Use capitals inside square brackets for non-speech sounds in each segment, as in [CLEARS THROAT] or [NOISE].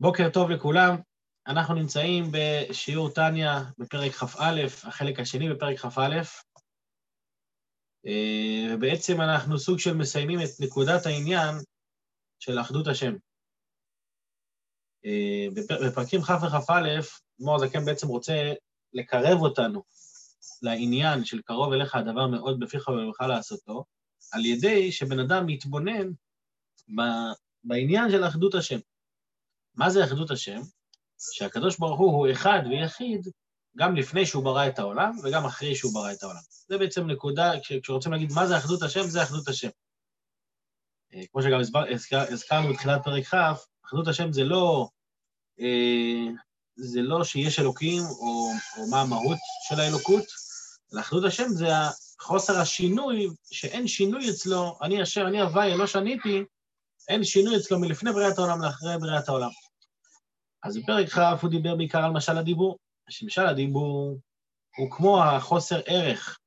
בוקר טוב לכולם, אנחנו נמצאים בשיעור טניה בפרק כ"א, החלק השני בפרק כ"א, אה, ובעצם אנחנו סוג של מסיימים את נקודת העניין של אחדות השם. אה, בפרקים כ' וכ"א, מור הזקן בעצם רוצה לקרב אותנו לעניין של קרוב אליך הדבר מאוד בפיך ובמך לעשותו, על ידי שבן אדם מתבונן בעניין של אחדות השם. מה זה אחדות השם? שהקדוש ברוך הוא הוא אחד ויחיד גם לפני שהוא ברא את העולם וגם אחרי שהוא ברא את העולם. זה בעצם נקודה, כשרוצים להגיד מה זה אחדות השם, זה אחדות השם. אה, כמו שגם הזכרנו בתחילת פרק כ', אחדות השם זה לא, אה, זה לא שיש אלוקים או, או מה המהות של האלוקות, אלא אחדות השם זה חוסר השינוי, שאין שינוי אצלו, אני אשר, אני הוויה, לא שניתי, אין שינוי אצלו מלפני בריאת העולם לאחרי בריאת העולם. אז בפרק כ' הוא דיבר בעיקר על משל הדיבור, שמשל הדיבור הוא כמו החוסר ערך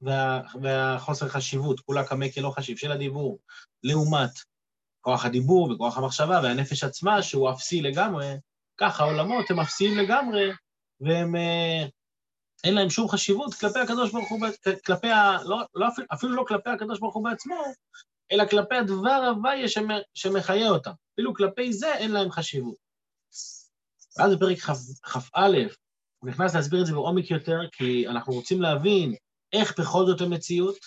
וה, והחוסר חשיבות, כולה קמא כלא חשיב של הדיבור, לעומת כוח הדיבור וכוח המחשבה והנפש עצמה, שהוא אפסי לגמרי, ככה העולמות הם אפסיים לגמרי, והם... אה, אין להם שום חשיבות כלפי הקדוש ברוך הוא, כלפי ה... לא, לא, אפילו לא כלפי הקדוש ברוך הוא בעצמו, אלא כלפי הדבר הוויה שמחיה אותם. אפילו כלפי זה אין להם חשיבות. ואז בפרק כ"א, הוא נכנס להסביר את זה בעומק יותר, כי אנחנו רוצים להבין איך בכל זאת המציאות,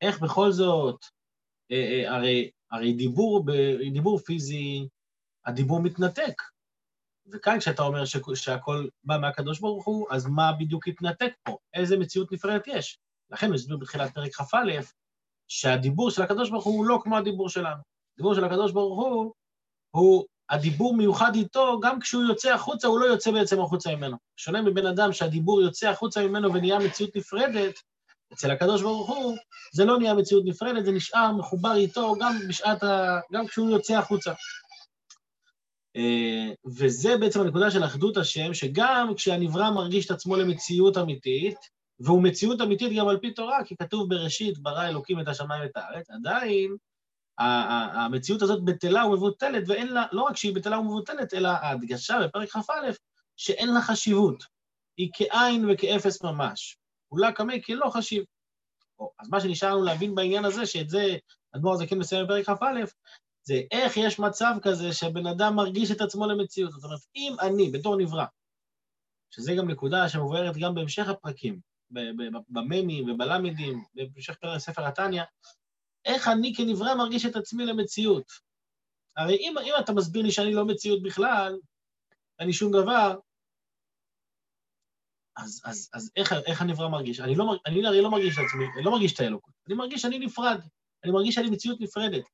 איך בכל זאת, אה, אה, הרי, הרי דיבור, דיבור פיזי, הדיבור מתנתק. וכאן כשאתה אומר ש, שהכל בא מהקדוש ברוך הוא, אז מה בדיוק התנתק פה? איזה מציאות נפרדת יש? לכן הוא הסביר בתחילת פרק כ"א, שהדיבור של הקדוש ברוך הוא לא כמו הדיבור שלנו. הדיבור של הקדוש ברוך הוא, הוא הדיבור מיוחד איתו, גם כשהוא יוצא החוצה, הוא לא יוצא בעצם החוצה ממנו. שונה מבן אדם שהדיבור יוצא החוצה ממנו ונהיה מציאות נפרדת, אצל הקדוש ברוך הוא, זה לא נהיה מציאות נפרדת, זה נשאר מחובר איתו גם בשעת ה... גם כשהוא יוצא החוצה. אה, וזה בעצם הנקודה של אחדות השם, שגם כשהנברא מרגיש את עצמו למציאות אמיתית, והוא מציאות אמיתית גם על פי תורה, כי כתוב בראשית, ברא אלוקים את השמיים ואת הארץ, עדיין המציאות הזאת בטלה ומבוטלת, ואין לה, לא רק שהיא בטלה ומבוטלת, אלא ההדגשה בפרק כ"א, שאין לה חשיבות. היא כאין וכאפס ממש. כולה קמא כלא חשיב. אז מה שנשאר לנו להבין בעניין הזה, שאת זה אדמו"ר הזה כן מסיים בפרק כ"א, זה איך יש מצב כזה שבן אדם מרגיש את עצמו למציאות. זאת אומרת, אם אני, בתור נברא, שזה גם נקודה שמובהרת גם בהמשך הפרקים, בממים ובלמדים, בהמשך ספר התניא, איך אני כנברא מרגיש את עצמי למציאות. הרי אם, אם אתה מסביר לי שאני לא מציאות בכלל, אני שום דבר, אז, אז, אז איך, איך הנברא מרגיש? אני, לא, אני הרי לא מרגיש את עצמי, אני לא מרגיש את האלוקות, אני מרגיש שאני נפרד, אני מרגיש שאני מציאות נפרדת.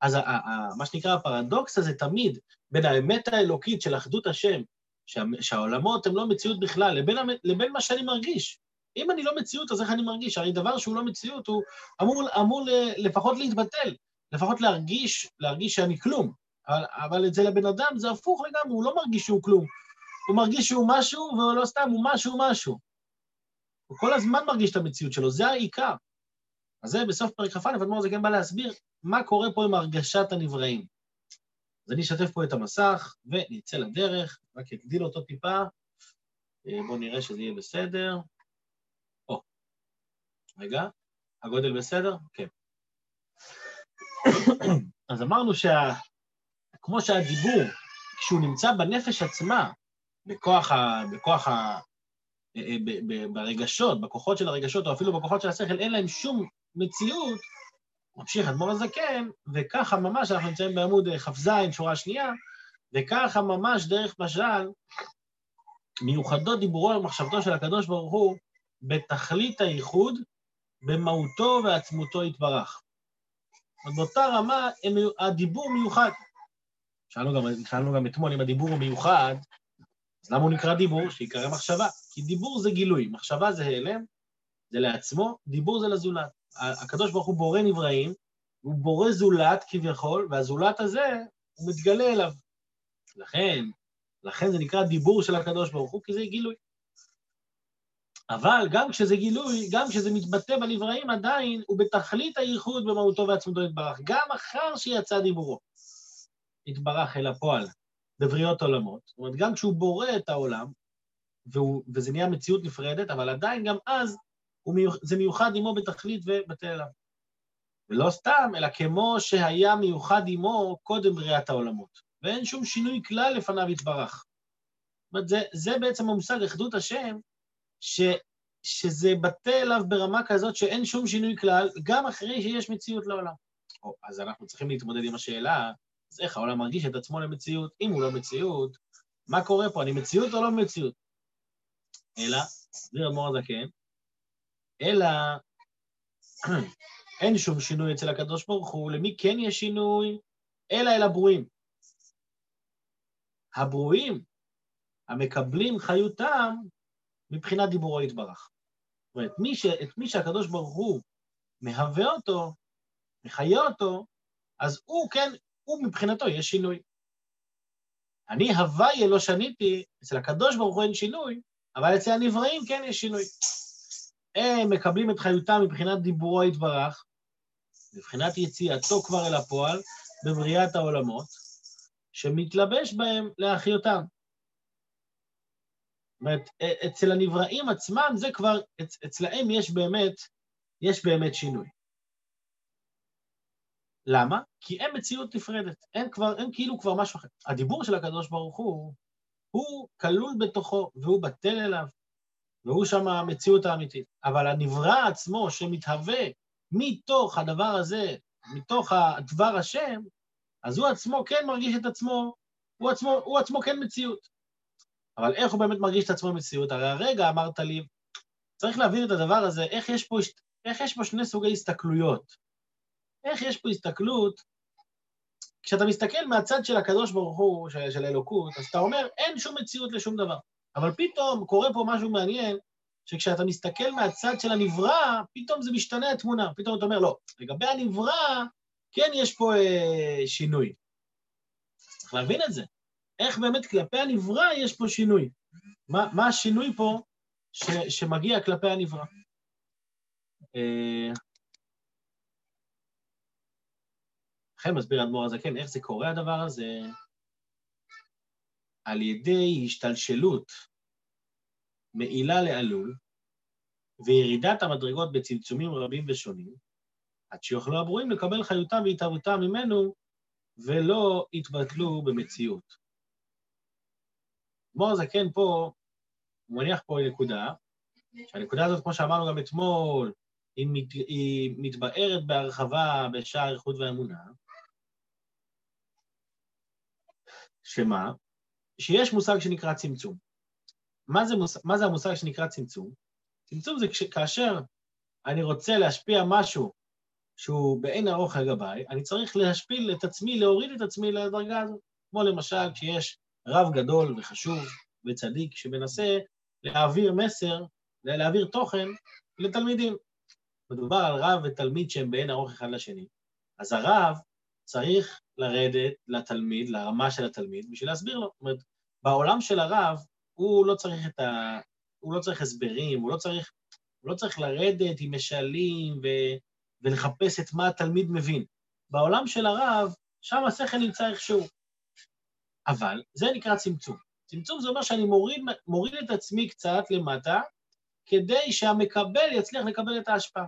אז ה, ה, ה, מה שנקרא הפרדוקס הזה תמיד בין האמת האלוקית של אחדות השם, שה, שהעולמות הם לא מציאות בכלל, לבין, לבין מה שאני מרגיש. אם אני לא מציאות, אז איך אני מרגיש? הרי דבר שהוא לא מציאות, הוא אמור, אמור לפחות להתבטל, לפחות להרגיש, להרגיש שאני כלום. אבל, אבל אצל הבן אדם זה הפוך לגמרי, הוא לא מרגיש שהוא כלום. הוא מרגיש שהוא משהו, ולא סתם, הוא משהו משהו. הוא כל הזמן מרגיש את המציאות שלו, זה העיקר. אז זה בסוף פרק כ"א, אדמו"ר זה כן בא להסביר מה קורה פה עם הרגשת הנבראים. אז אני אשתף פה את המסך ונצא לדרך, רק אגדיל אותו טיפה. אה, בואו נראה שזה יהיה בסדר. רגע, הגודל בסדר? כן. [COUGHS] אז אמרנו שכמו שה... שהדיבור, כשהוא נמצא בנפש עצמה, בכוח ה... בכוח ה... אה, אה, ב... ב... ברגשות, בכוחות של הרגשות, או אפילו בכוחות של השכל, אין להם שום מציאות, ממשיך אדמו"ר הזקן, וככה ממש, אנחנו נמצאים בעמוד אה, כ"ז, שורה שנייה, וככה ממש דרך משל, מיוחדות דיבורו ומחשבתו של הקדוש ברוך הוא בתכלית הייחוד במהותו ועצמותו יתברך. אז באותה רמה הדיבור מיוחד. שאלנו גם, שאלנו גם אתמול אם הדיבור הוא מיוחד, אז למה הוא נקרא דיבור? שיקרא מחשבה. כי דיבור זה גילוי, מחשבה זה הלם, זה לעצמו, דיבור זה לזולת. הקדוש ברוך הוא בורא נבראים, הוא בורא זולת כביכול, והזולת הזה, הוא מתגלה אליו. לכן, לכן זה נקרא דיבור של הקדוש ברוך הוא, כי זה גילוי. אבל גם כשזה גילוי, גם כשזה מתבטא בנבראים, עדיין הוא בתכלית הייחוד במהותו ועצמותו יתברך, גם אחר שיצא דיבורו. יתברך אל הפועל. בבריאות עולמות. זאת אומרת, גם כשהוא בורא את העולם, והוא, וזה נהיה מציאות נפרדת, אבל עדיין גם אז מיוח, זה מיוחד עמו בתכלית ובטל אליו. ולא סתם, אלא כמו שהיה מיוחד עמו קודם בריאת העולמות. ואין שום שינוי כלל לפניו יתברך. זאת אומרת, זה, זה בעצם המושג אחדות השם, ש, שזה בטל אליו ברמה כזאת שאין שום שינוי כלל, גם אחרי שיש מציאות לעולם. או, אז אנחנו צריכים להתמודד עם השאלה, אז איך העולם מרגיש את עצמו למציאות? אם הוא לא מציאות, מה קורה פה? אני מציאות או לא מציאות? אלא, זה אדמו"ר הזקן, אלא [CLEARS THROAT] אין שום שינוי אצל הקדוש ברוך הוא, למי כן יש שינוי? אלא אל הברואים. הברואים המקבלים חיותם מבחינת דיבורו יתברך. זאת אומרת, מי את מי שהקדוש ברוך הוא מהווה אותו, מחיה אותו, אז הוא כן, הוא מבחינתו יש שינוי. אני הוויה לא שניתי, אצל הקדוש ברוך הוא אין שינוי, אבל אצל הנבראים כן יש שינוי. הם מקבלים את חיותם מבחינת דיבורו יתברך, מבחינת יציאתו כבר אל הפועל, בבריאת העולמות, שמתלבש בהם להחיותם. אומרת, אצל הנבראים עצמם זה כבר, אצ, אצלהם יש באמת, יש באמת שינוי. למה? כי אין מציאות נפרדת, אין כבר, אין כאילו כבר משהו אחר. הדיבור של הקדוש ברוך הוא, הוא כלול בתוכו, והוא בטל אליו, והוא שם המציאות האמיתית. אבל הנברא עצמו שמתהווה מתוך הדבר הזה, מתוך הדבר השם, אז הוא עצמו כן מרגיש את עצמו, הוא עצמו, הוא עצמו כן מציאות. אבל איך הוא באמת מרגיש את עצמו מציאות? הרי הרגע אמרת לי, צריך להבין את הדבר הזה, איך יש פה, איך יש פה שני סוגי הסתכלויות. איך יש פה הסתכלות, כשאתה מסתכל מהצד של הקדוש ברוך הוא, של, של האלוקות, אז אתה אומר, אין שום מציאות לשום דבר. אבל פתאום קורה פה משהו מעניין, שכשאתה מסתכל מהצד של הנברא, פתאום זה משתנה התמונה. פתאום אתה אומר, לא, לגבי הנברא, כן יש פה אה, שינוי. צריך להבין את זה. איך באמת כלפי הנברא יש פה שינוי. מה, מה השינוי פה ש, שמגיע כלפי הנברא? אה, לכן מסביר אדמו"ר הזקן, איך זה קורה הדבר הזה? על ידי השתלשלות מעילה לעלול וירידת המדרגות בצמצומים רבים ושונים, עד שיוכלו הברואים לקבל חיותם והתהוותם ממנו ולא יתבטלו במציאות. אדמו"ר הזקן פה, הוא מניח פה נקודה, שהנקודה הזאת, כמו שאמרנו גם אתמול, היא, מת, היא מתבארת בהרחבה בשער איכות והאמונה, שמה? שיש מושג שנקרא צמצום. מה זה, מוס... מה זה המושג שנקרא צמצום? צמצום זה כש... כאשר אני רוצה להשפיע משהו שהוא באין ארוך על גביי, אני צריך להשפיל את עצמי, להוריד את עצמי לדרגה הזאת. כמו למשל כשיש רב גדול וחשוב וצדיק שמנסה להעביר מסר, להעביר תוכן לתלמידים. מדובר על רב ותלמיד שהם באין ארוך אחד לשני, אז הרב צריך לרדת לתלמיד, לרמה של התלמיד, בשביל להסביר לו. זאת אומרת, בעולם של הרב, הוא לא צריך את ה... הוא לא צריך הסברים, הוא לא צריך, הוא לא צריך לרדת עם משלים ו... ולחפש את מה התלמיד מבין. בעולם של הרב, שם השכל נמצא איכשהו. אבל זה נקרא צמצום. צמצום זה אומר שאני מוריד, מוריד את עצמי קצת למטה, כדי שהמקבל יצליח לקבל את ההשפעה.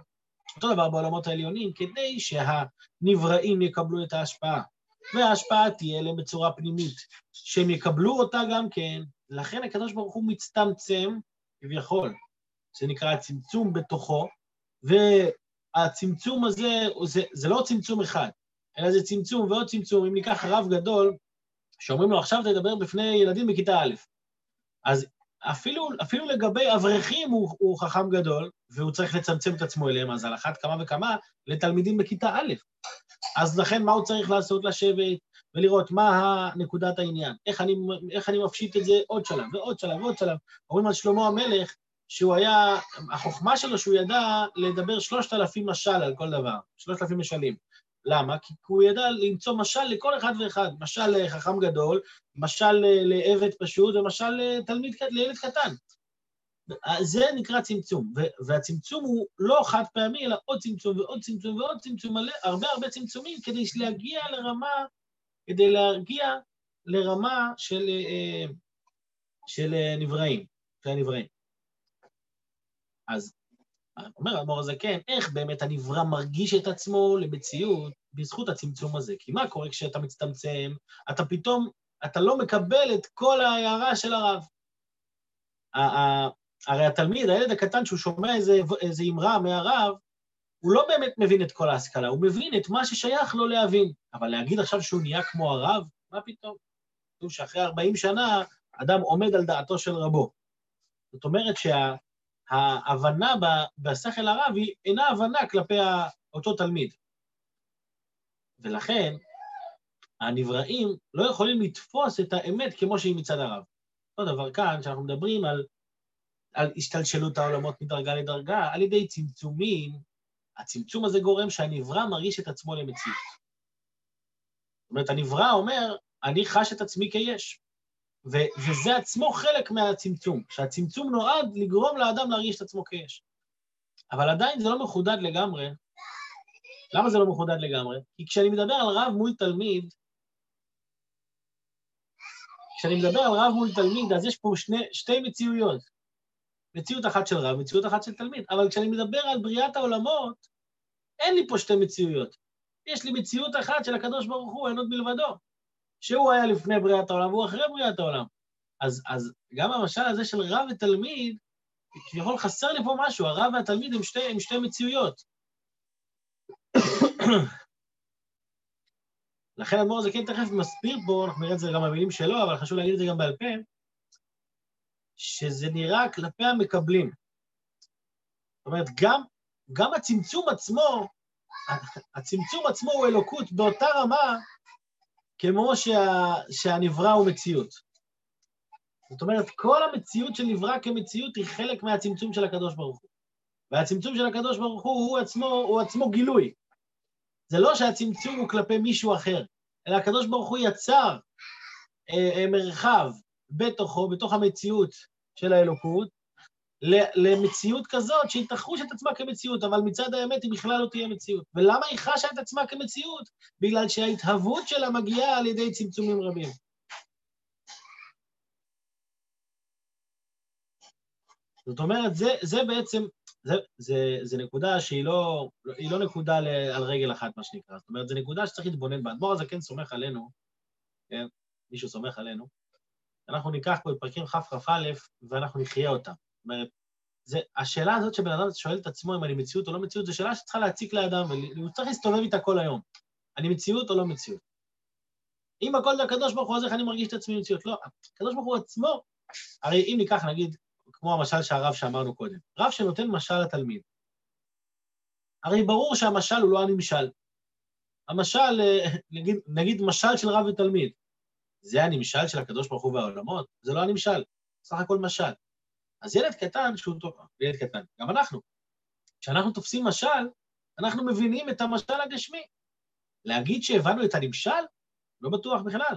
אותו דבר בעולמות העליונים, כדי שהנבראים יקבלו את ההשפעה, וההשפעה תהיה להם בצורה פנימית, שהם יקבלו אותה גם כן, לכן הקדוש ברוך הוא מצטמצם, כביכול, זה נקרא צמצום בתוכו, והצמצום הזה, זה, זה לא צמצום אחד, אלא זה צמצום ועוד צמצום. אם ניקח רב גדול, שאומרים לו, עכשיו תדבר בפני ילדים בכיתה א', אז אפילו, אפילו לגבי אברכים הוא, הוא חכם גדול, והוא צריך לצמצם את עצמו אליהם, אז על אחת כמה וכמה לתלמידים בכיתה א'. אז לכן מה הוא צריך לעשות? לשבת ולראות מה נקודת העניין, איך אני, איך אני מפשיט את זה עוד שלב ועוד שלב ועוד שלב. אומרים על שלמה המלך שהוא היה, החוכמה שלו שהוא ידע לדבר שלושת אלפים משל על כל דבר, שלושת אלפים משלים. למה? כי הוא ידע למצוא משל לכל אחד ואחד, משל לחכם גדול, משל לעבד פשוט ומשל לתלמיד, לילד קטן. זה נקרא צמצום, והצמצום הוא לא חד פעמי, אלא עוד צמצום ועוד צמצום ועוד צמצום, הרבה הרבה צמצומים כדי להגיע לרמה, כדי להגיע לרמה של, אה, של נבראים, של הנבראים. אז אומר האדמו"ר הזקן, איך באמת הנברא מרגיש את עצמו למציאות בזכות הצמצום הזה? כי מה קורה כשאתה מצטמצם? אתה פתאום, אתה לא מקבל את כל ההערה של הרב. הרי התלמיד, הילד הקטן, שהוא שומע איזה, איזה אמרה מהרב, הוא לא באמת מבין את כל ההשכלה, הוא מבין את מה ששייך לו להבין. אבל להגיד עכשיו שהוא נהיה כמו הרב, מה פתאום? כתוב שאחרי 40 שנה אדם עומד על דעתו של רבו. זאת אומרת שההבנה שה, בשכל הרב היא אינה הבנה כלפי אותו תלמיד. ולכן הנבראים לא יכולים לתפוס את האמת כמו שהיא מצד הרב. אותו דבר כאן, כשאנחנו מדברים על, על השתלשלות העולמות מדרגה לדרגה, על ידי צמצומים, הצמצום הזה גורם שהנברא מרגיש את עצמו למציאות. זאת אומרת, הנברא אומר, אני חש את עצמי כיש. ו- וזה עצמו חלק מהצמצום, שהצמצום נועד לגרום לאדם להרגיש את עצמו כיש. אבל עדיין זה לא מחודד לגמרי. למה זה לא מחודד לגמרי? כי כשאני מדבר על רב מול תלמיד, כשאני מדבר על רב מול תלמיד, אז יש פה שני, שתי מציאויות. מציאות אחת של רב, מציאות אחת של תלמיד. אבל כשאני מדבר על בריאת העולמות, אין לי פה שתי מציאויות. יש לי מציאות אחת של הקדוש ברוך הוא, אין עוד מלבדו. שהוא היה לפני בריאת העולם והוא אחרי בריאת העולם. אז, אז גם המשל הזה של רב ותלמיד, כביכול חסר לי פה משהו, הרב והתלמיד הם שתי, הם שתי מציאויות. [COUGHS] לכן אדמו"ר הזה כן תכף מסביר פה, אנחנו נראה את זה גם במילים שלו, אבל חשוב להגיד את זה גם בעל פה, שזה נראה כלפי המקבלים. זאת אומרת, גם, גם הצמצום עצמו, הצמצום עצמו הוא אלוקות באותה רמה כמו שה, שהנברא הוא מציאות. זאת אומרת, כל המציאות של נברא כמציאות היא חלק מהצמצום של הקדוש ברוך הוא. והצמצום של הקדוש ברוך הוא הוא עצמו, הוא עצמו גילוי. זה לא שהצמצום הוא כלפי מישהו אחר, אלא הקדוש ברוך הוא יצר אה, אה, מרחב בתוכו, בתוך המציאות של האלוקות, למציאות כזאת שהיא תחוש את עצמה כמציאות, אבל מצד האמת היא בכלל לא תהיה מציאות. ולמה היא חשה את עצמה כמציאות? בגלל שההתהוות שלה מגיעה על ידי צמצומים רבים. זאת אומרת, זה, זה בעצם, זה, זה, זה נקודה שהיא לא, לא נקודה ל, על רגל אחת, מה שנקרא. זאת אומרת, זו נקודה שצריך להתבונן בה. האדמו"ר הזה כן סומך עלינו, כן? מישהו סומך עלינו. אנחנו ניקח פה את פרקים כ"כ"א ואנחנו נחיה אותם. אומרת, זה, השאלה הזאת שבן אדם שואל את עצמו אם אני מציאות או לא מציאות, זו שאלה שצריכה להציק לאדם, והוא צריך להסתובב איתה כל היום. אני מציאות או לא מציאות? אם הכל זה הקדוש ברוך הוא, אז איך אני מרגיש את עצמי מציאות? לא, הקדוש ברוך הוא עצמו, הרי אם ניקח, נגיד, כמו המשל שהרב שאמרנו קודם, רב שנותן משל לתלמיד, הרי ברור שהמשל הוא לא הנמשל. המשל, אה, נגיד, נגיד משל של רב ותלמיד, זה הנמשל של הקדוש ברוך הוא והעולמות? זה לא הנמשל, סך הכל משל. אז ילד קטן שהוא טוב, ילד קטן, גם אנחנו, כשאנחנו תופסים משל, אנחנו מבינים את המשל הגשמי. להגיד שהבנו את הנמשל? לא בטוח בכלל.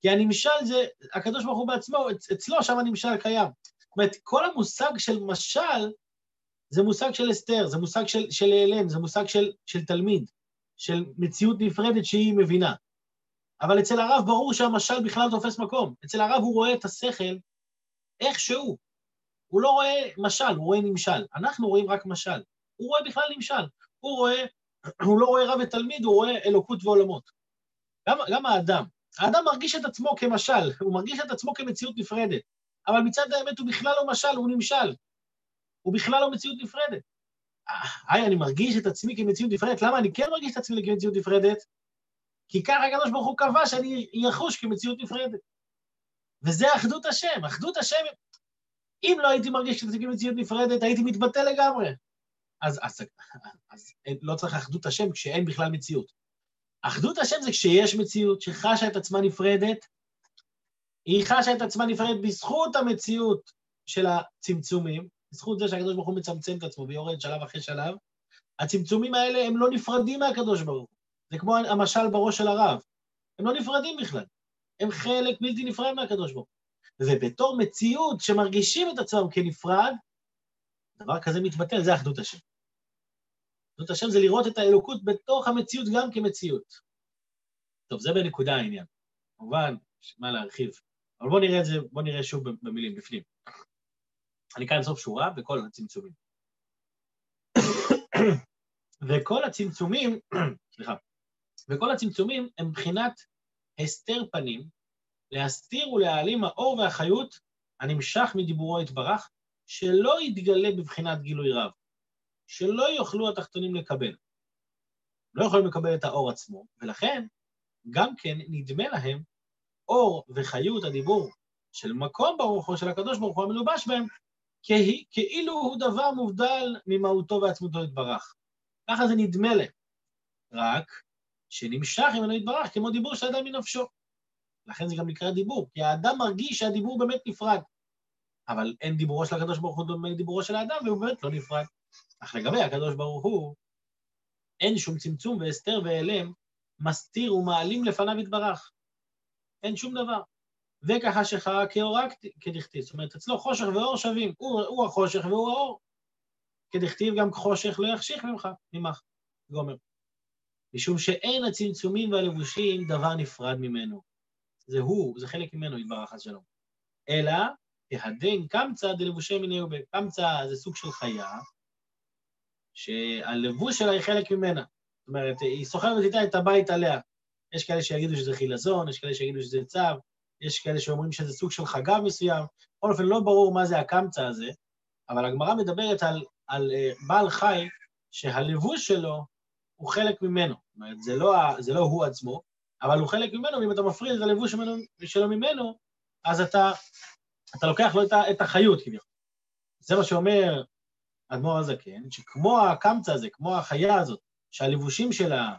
כי הנמשל זה, הקדוש ברוך הוא בעצמו, אצלו שם הנמשל קיים. זאת אומרת, כל המושג של משל זה מושג של אסתר, זה מושג של, של העלם, זה מושג של, של תלמיד, של מציאות נפרדת שהיא מבינה. אבל אצל הרב ברור שהמשל בכלל תופס מקום. אצל הרב הוא רואה את השכל איכשהו. הוא לא רואה משל, הוא רואה נמשל. אנחנו רואים רק משל. הוא רואה בכלל נמשל. הוא רואה, [CLEARS THROAT] הוא לא רואה רב ותלמיד, הוא רואה אלוקות ועולמות. גם, גם האדם. האדם מרגיש את עצמו כמשל, הוא מרגיש את עצמו כמציאות נפרדת. אבל מצד האמת הוא בכלל לא משל, הוא נמשל. הוא בכלל לא מציאות נפרדת. היי, אני מרגיש את עצמי כמציאות נפרדת. למה אני כן מרגיש את עצמי כמציאות נפרדת? כי ככה הקדוש ברוך הוא קבע שאני אחוש כמציאות נפרדת. וזה אחדות השם. אחדות השם, אם לא הייתי מרגיש שזה כמציאות נפרדת, הייתי מתבטא לגמרי. אז, אז, אז לא צריך אחדות השם כשאין בכלל מציאות. אחדות השם זה כשיש מציאות שחשה את עצמה נפרדת, היא חשה את עצמה נפרדת בזכות המציאות של הצמצומים, בזכות זה שהקדוש ברוך הוא מצמצם את עצמו ויורד שלב אחרי שלב, הצמצומים האלה הם לא נפרדים מהקדוש ברוך הוא. זה כמו המשל בראש של הרב. הם לא נפרדים בכלל. הם חלק בלתי נפרד מהקדוש ברוך הוא. ובתור מציאות שמרגישים את עצמם כנפרד, דבר כזה מתבטל, זה אחדות השם. אחדות השם זה לראות את האלוקות בתוך המציאות גם כמציאות. טוב, זה בנקודה העניין. כמובן, מה להרחיב. אבל בואו נראה את זה, בואו נראה שוב במילים, בפנים. אני אקרא לסוף שורה בכל הצמצומים. וכל הצמצומים, [COUGHS] [COUGHS] סליחה, וכל הצמצומים הם מבחינת הסתר פנים, להסתיר ולהעלים האור והחיות הנמשך מדיבורו יתברך, שלא יתגלה בבחינת גילוי רב, שלא יוכלו התחתונים לקבל. לא יכולים לקבל את האור עצמו, ולכן גם כן נדמה להם אור וחיות הדיבור של מקום ברוך הוא, של הקדוש ברוך הוא המלובש בהם, כאילו הוא דבר מובדל ממהותו ועצמותו יתברך. ככה זה נדמה להם. רק שנמשך ממנו יתברך, כמו דיבור של אדם מנפשו. לכן זה גם נקרא דיבור, כי האדם מרגיש שהדיבור באמת נפרד. אבל אין דיבורו של הקדוש ברוך הוא דומה לדיבורו של האדם, והוא באמת לא נפרד. אך לגבי הקדוש ברוך הוא, אין שום צמצום והסתר והיעלם, מסתיר ומעלים לפניו יתברך. אין שום דבר. וככה שחרה כאורה כדכתיב. זאת אומרת, אצלו חושך ואור שווים. הוא, הוא החושך והוא האור. כדכתיב גם חושך לא יחשיך ממך, ממך, גומר. משום שאין הצמצומים והלבושים דבר נפרד ממנו. זה הוא, זה חלק ממנו, יתברך השלום. אלא, תהדן קמצא דלבושי מיני ובי. קמצא זה סוג של חיה, שהלבוש שלה היא חלק ממנה. זאת אומרת, היא סוחבת איתה את הבית עליה. יש כאלה שיגידו שזה חילזון, יש כאלה שיגידו שזה צו, יש כאלה שאומרים שזה סוג של חגב מסוים. בכל אופן, לא ברור מה זה הקמצא הזה, אבל הגמרא מדברת על, על uh, בעל חי שהלבוש שלו הוא חלק ממנו. אומרת, זה לא, זה לא הוא עצמו, אבל הוא חלק ממנו, ואם אתה מפריד את הלבוש שלו ממנו, אז אתה, אתה לוקח לו את החיות כביכול. זה מה שאומר אדמו"ר הזקן, שכמו הקמצא הזה, כמו החיה הזאת, שהלבושים שלה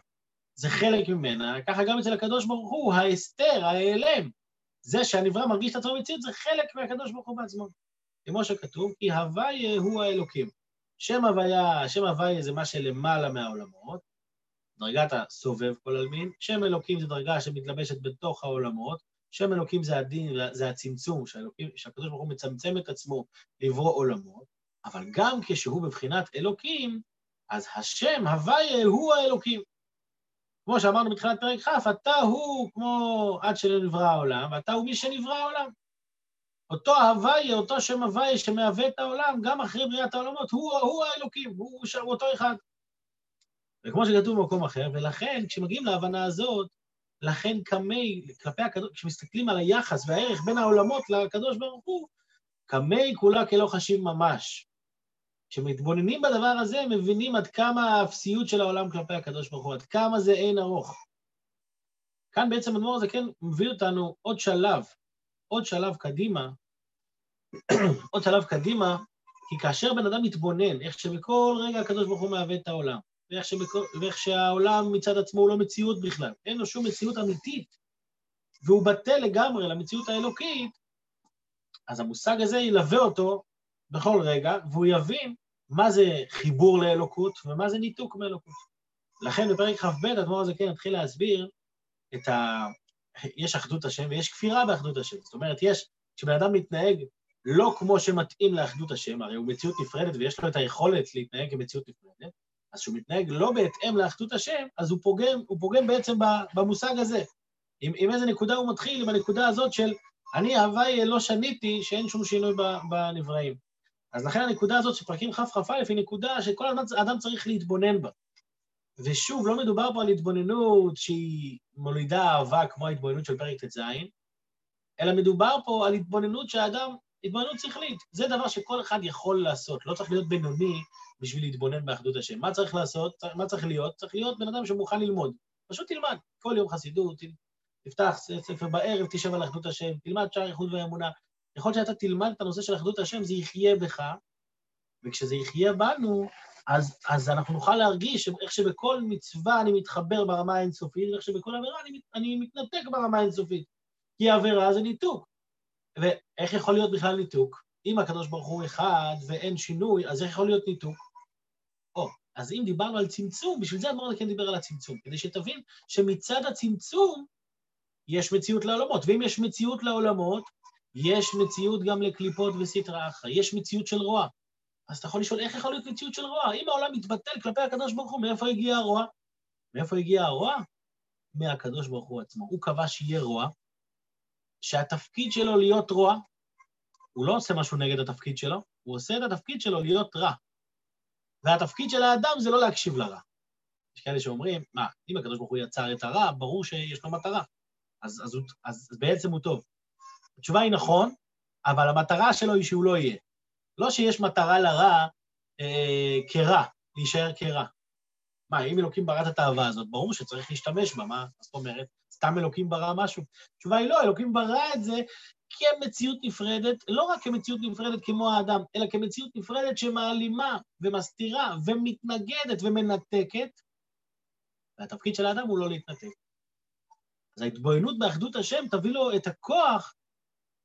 זה חלק ממנה, ככה גם אצל הקדוש ברוך הוא, ההסתר, ההיעלם, זה שהנברא מרגיש את עצמו במציאות, זה חלק מהקדוש ברוך הוא בעצמו. כמו שכתוב, כי הוויה הוא האלוקים. שם הוויה, שם הוויה זה מה שלמעלה מהעולמות, דרגת הסובב כל עלמין, שם אלוקים זה דרגה שמתלבשת בתוך העולמות, שם אלוקים זה הדין, זה הצמצום, שהקדוש ברוך הוא מצמצם את עצמו לברוא עולמות, אבל גם כשהוא בבחינת אלוקים, אז השם, הוויה, הוא האלוקים. כמו שאמרנו בתחילת פרק כ', אתה הוא כמו עד שנברא העולם, ואתה הוא מי שנברא העולם. אותו הוויה, אותו שם הוויה שמהווה את העולם, גם אחרי בריאת העולמות, הוא, הוא האלוקים, הוא, הוא אותו אחד. וכמו שכתוב במקום אחר, ולכן כשמגיעים להבנה הזאת, לכן קמי, כלפי הקדוש, כשמסתכלים על היחס והערך בין העולמות לקדוש ברוך הוא, קמי כולה כלא חשיב ממש. כשמתבוננים בדבר הזה, מבינים עד כמה האפסיות של העולם כלפי הקדוש ברוך הוא, עד כמה זה אין ארוך. כאן בעצם הדמור הזה כן מביא אותנו עוד שלב, עוד שלב קדימה, [CLEARS THROAT] עוד שלב קדימה, כי כאשר בן אדם מתבונן, איך שבכל רגע הקדוש ברוך הוא מהווה את העולם, ואיך, שבכל, ואיך שהעולם מצד עצמו הוא לא מציאות בכלל, אין לו שום מציאות אמיתית, והוא בטל לגמרי למציאות האלוקית, אז המושג הזה ילווה אותו בכל רגע, והוא יבין מה זה חיבור לאלוקות ומה זה ניתוק מאלוקות. לכן בפרק כ"ב הדבר הזה כן התחיל להסביר את ה... יש אחדות השם ויש כפירה באחדות השם. זאת אומרת, יש, כשבן אדם מתנהג לא כמו שמתאים לאחדות השם, הרי הוא מציאות נפרדת ויש לו את היכולת להתנהג כמציאות נפרדת, אז כשהוא מתנהג לא בהתאם לאחדות השם, אז הוא פוגם, הוא פוגם בעצם במושג הזה. עם, עם איזה נקודה הוא מתחיל? עם הנקודה הזאת של אני הוואי לא שניתי, שאין שום שינוי בנבראים. אז לכן הנקודה הזאת שפרקים כ"כ"א היא נקודה שכל אדם צריך להתבונן בה. ושוב, לא מדובר פה על התבוננות שהיא מולידה אהבה כמו ההתבוננות של פרק ט"ז, אלא מדובר פה על התבוננות שהאדם, התבוננות שכלית. זה דבר שכל אחד יכול לעשות, לא צריך להיות בינוני בשביל להתבונן באחדות השם. מה צריך לעשות? מה צריך להיות? צריך להיות בן אדם שמוכן ללמוד. פשוט תלמד. כל יום חסידות, תפתח ספר בערב, תשב על אחדות השם, תלמד שער איחוד ואמונה. ככל שאתה תלמד את הנושא של אחדות השם, זה יחיה בך, וכשזה יחיה בנו, אז, אז אנחנו נוכל להרגיש איך שבכל מצווה אני מתחבר ברמה האינסופית, ואיך שבכל עבירה אני, אני מתנתק ברמה האינסופית. כי עבירה זה ניתוק. ואיך יכול להיות בכלל ניתוק? אם הקדוש ברוך הוא אחד ואין שינוי, אז איך יכול להיות ניתוק? או, אז אם דיברנו על צמצום, בשביל זה אמרנו כן דיבר על הצמצום, כדי שתבין שמצד הצמצום יש מציאות לעולמות, ואם יש מציאות לעולמות, יש מציאות גם לקליפות וסטרא אחרא, יש מציאות של רוע. אז אתה יכול לשאול, איך יכול להיות מציאות של רוע? אם העולם מתבטל כלפי הקדוש ברוך הוא, מאיפה הגיע הרוע? מאיפה הגיע הרוע? מהקדוש ברוך הוא עצמו. הוא קבע שיהיה רוע, שהתפקיד שלו להיות רוע, הוא לא עושה משהו נגד התפקיד שלו, הוא עושה את התפקיד שלו להיות רע. והתפקיד של האדם זה לא להקשיב לרע. יש כאלה שאומרים, מה, אם הקדוש ברוך הוא יצר את הרע, ברור שיש לו מטרה. אז, אז, אז, אז בעצם הוא טוב. התשובה היא נכון, אבל המטרה שלו היא שהוא לא יהיה. לא שיש מטרה לרע אה, כרע, להישאר כרע. מה, אם אלוקים ברא את התאווה הזאת, ברור שצריך להשתמש בה, מה זאת אומרת? סתם אלוקים ברא משהו? התשובה היא לא, אלוקים ברא את זה כמציאות נפרדת, לא רק כמציאות נפרדת כמו האדם, אלא כמציאות נפרדת שמעלימה ומסתירה ומתנגדת ומנתקת, והתפקיד של האדם הוא לא להתנתק. אז ההתבוננות באחדות השם תביא לו את הכוח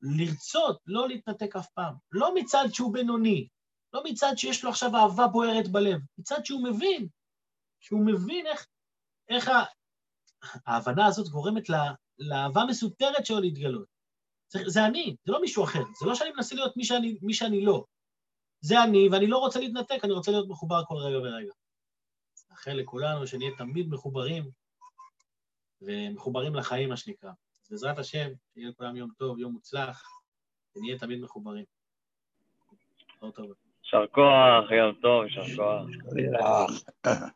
לרצות לא להתנתק אף פעם. לא מצד שהוא בינוני, לא מצד שיש לו עכשיו אהבה בוערת בלב, מצד שהוא מבין, שהוא מבין איך, איך. ההבנה הזאת גורמת לה, לאהבה מסותרת שלו להתגלות. זה, זה אני, זה לא מישהו אחר. זה לא שאני מנסה להיות מי שאני, מי שאני לא. זה אני, ואני לא רוצה להתנתק, אני רוצה להיות מחובר כל רגע ורגע. מאחל לכולנו שנהיה תמיד מחוברים, ומחוברים לחיים, מה שנקרא. אז בעזרת השם, שיהיה לכולם יום טוב, יום מוצלח, ונהיה תמיד מחוברים. יישר כוח, יום טוב, יישר כוח.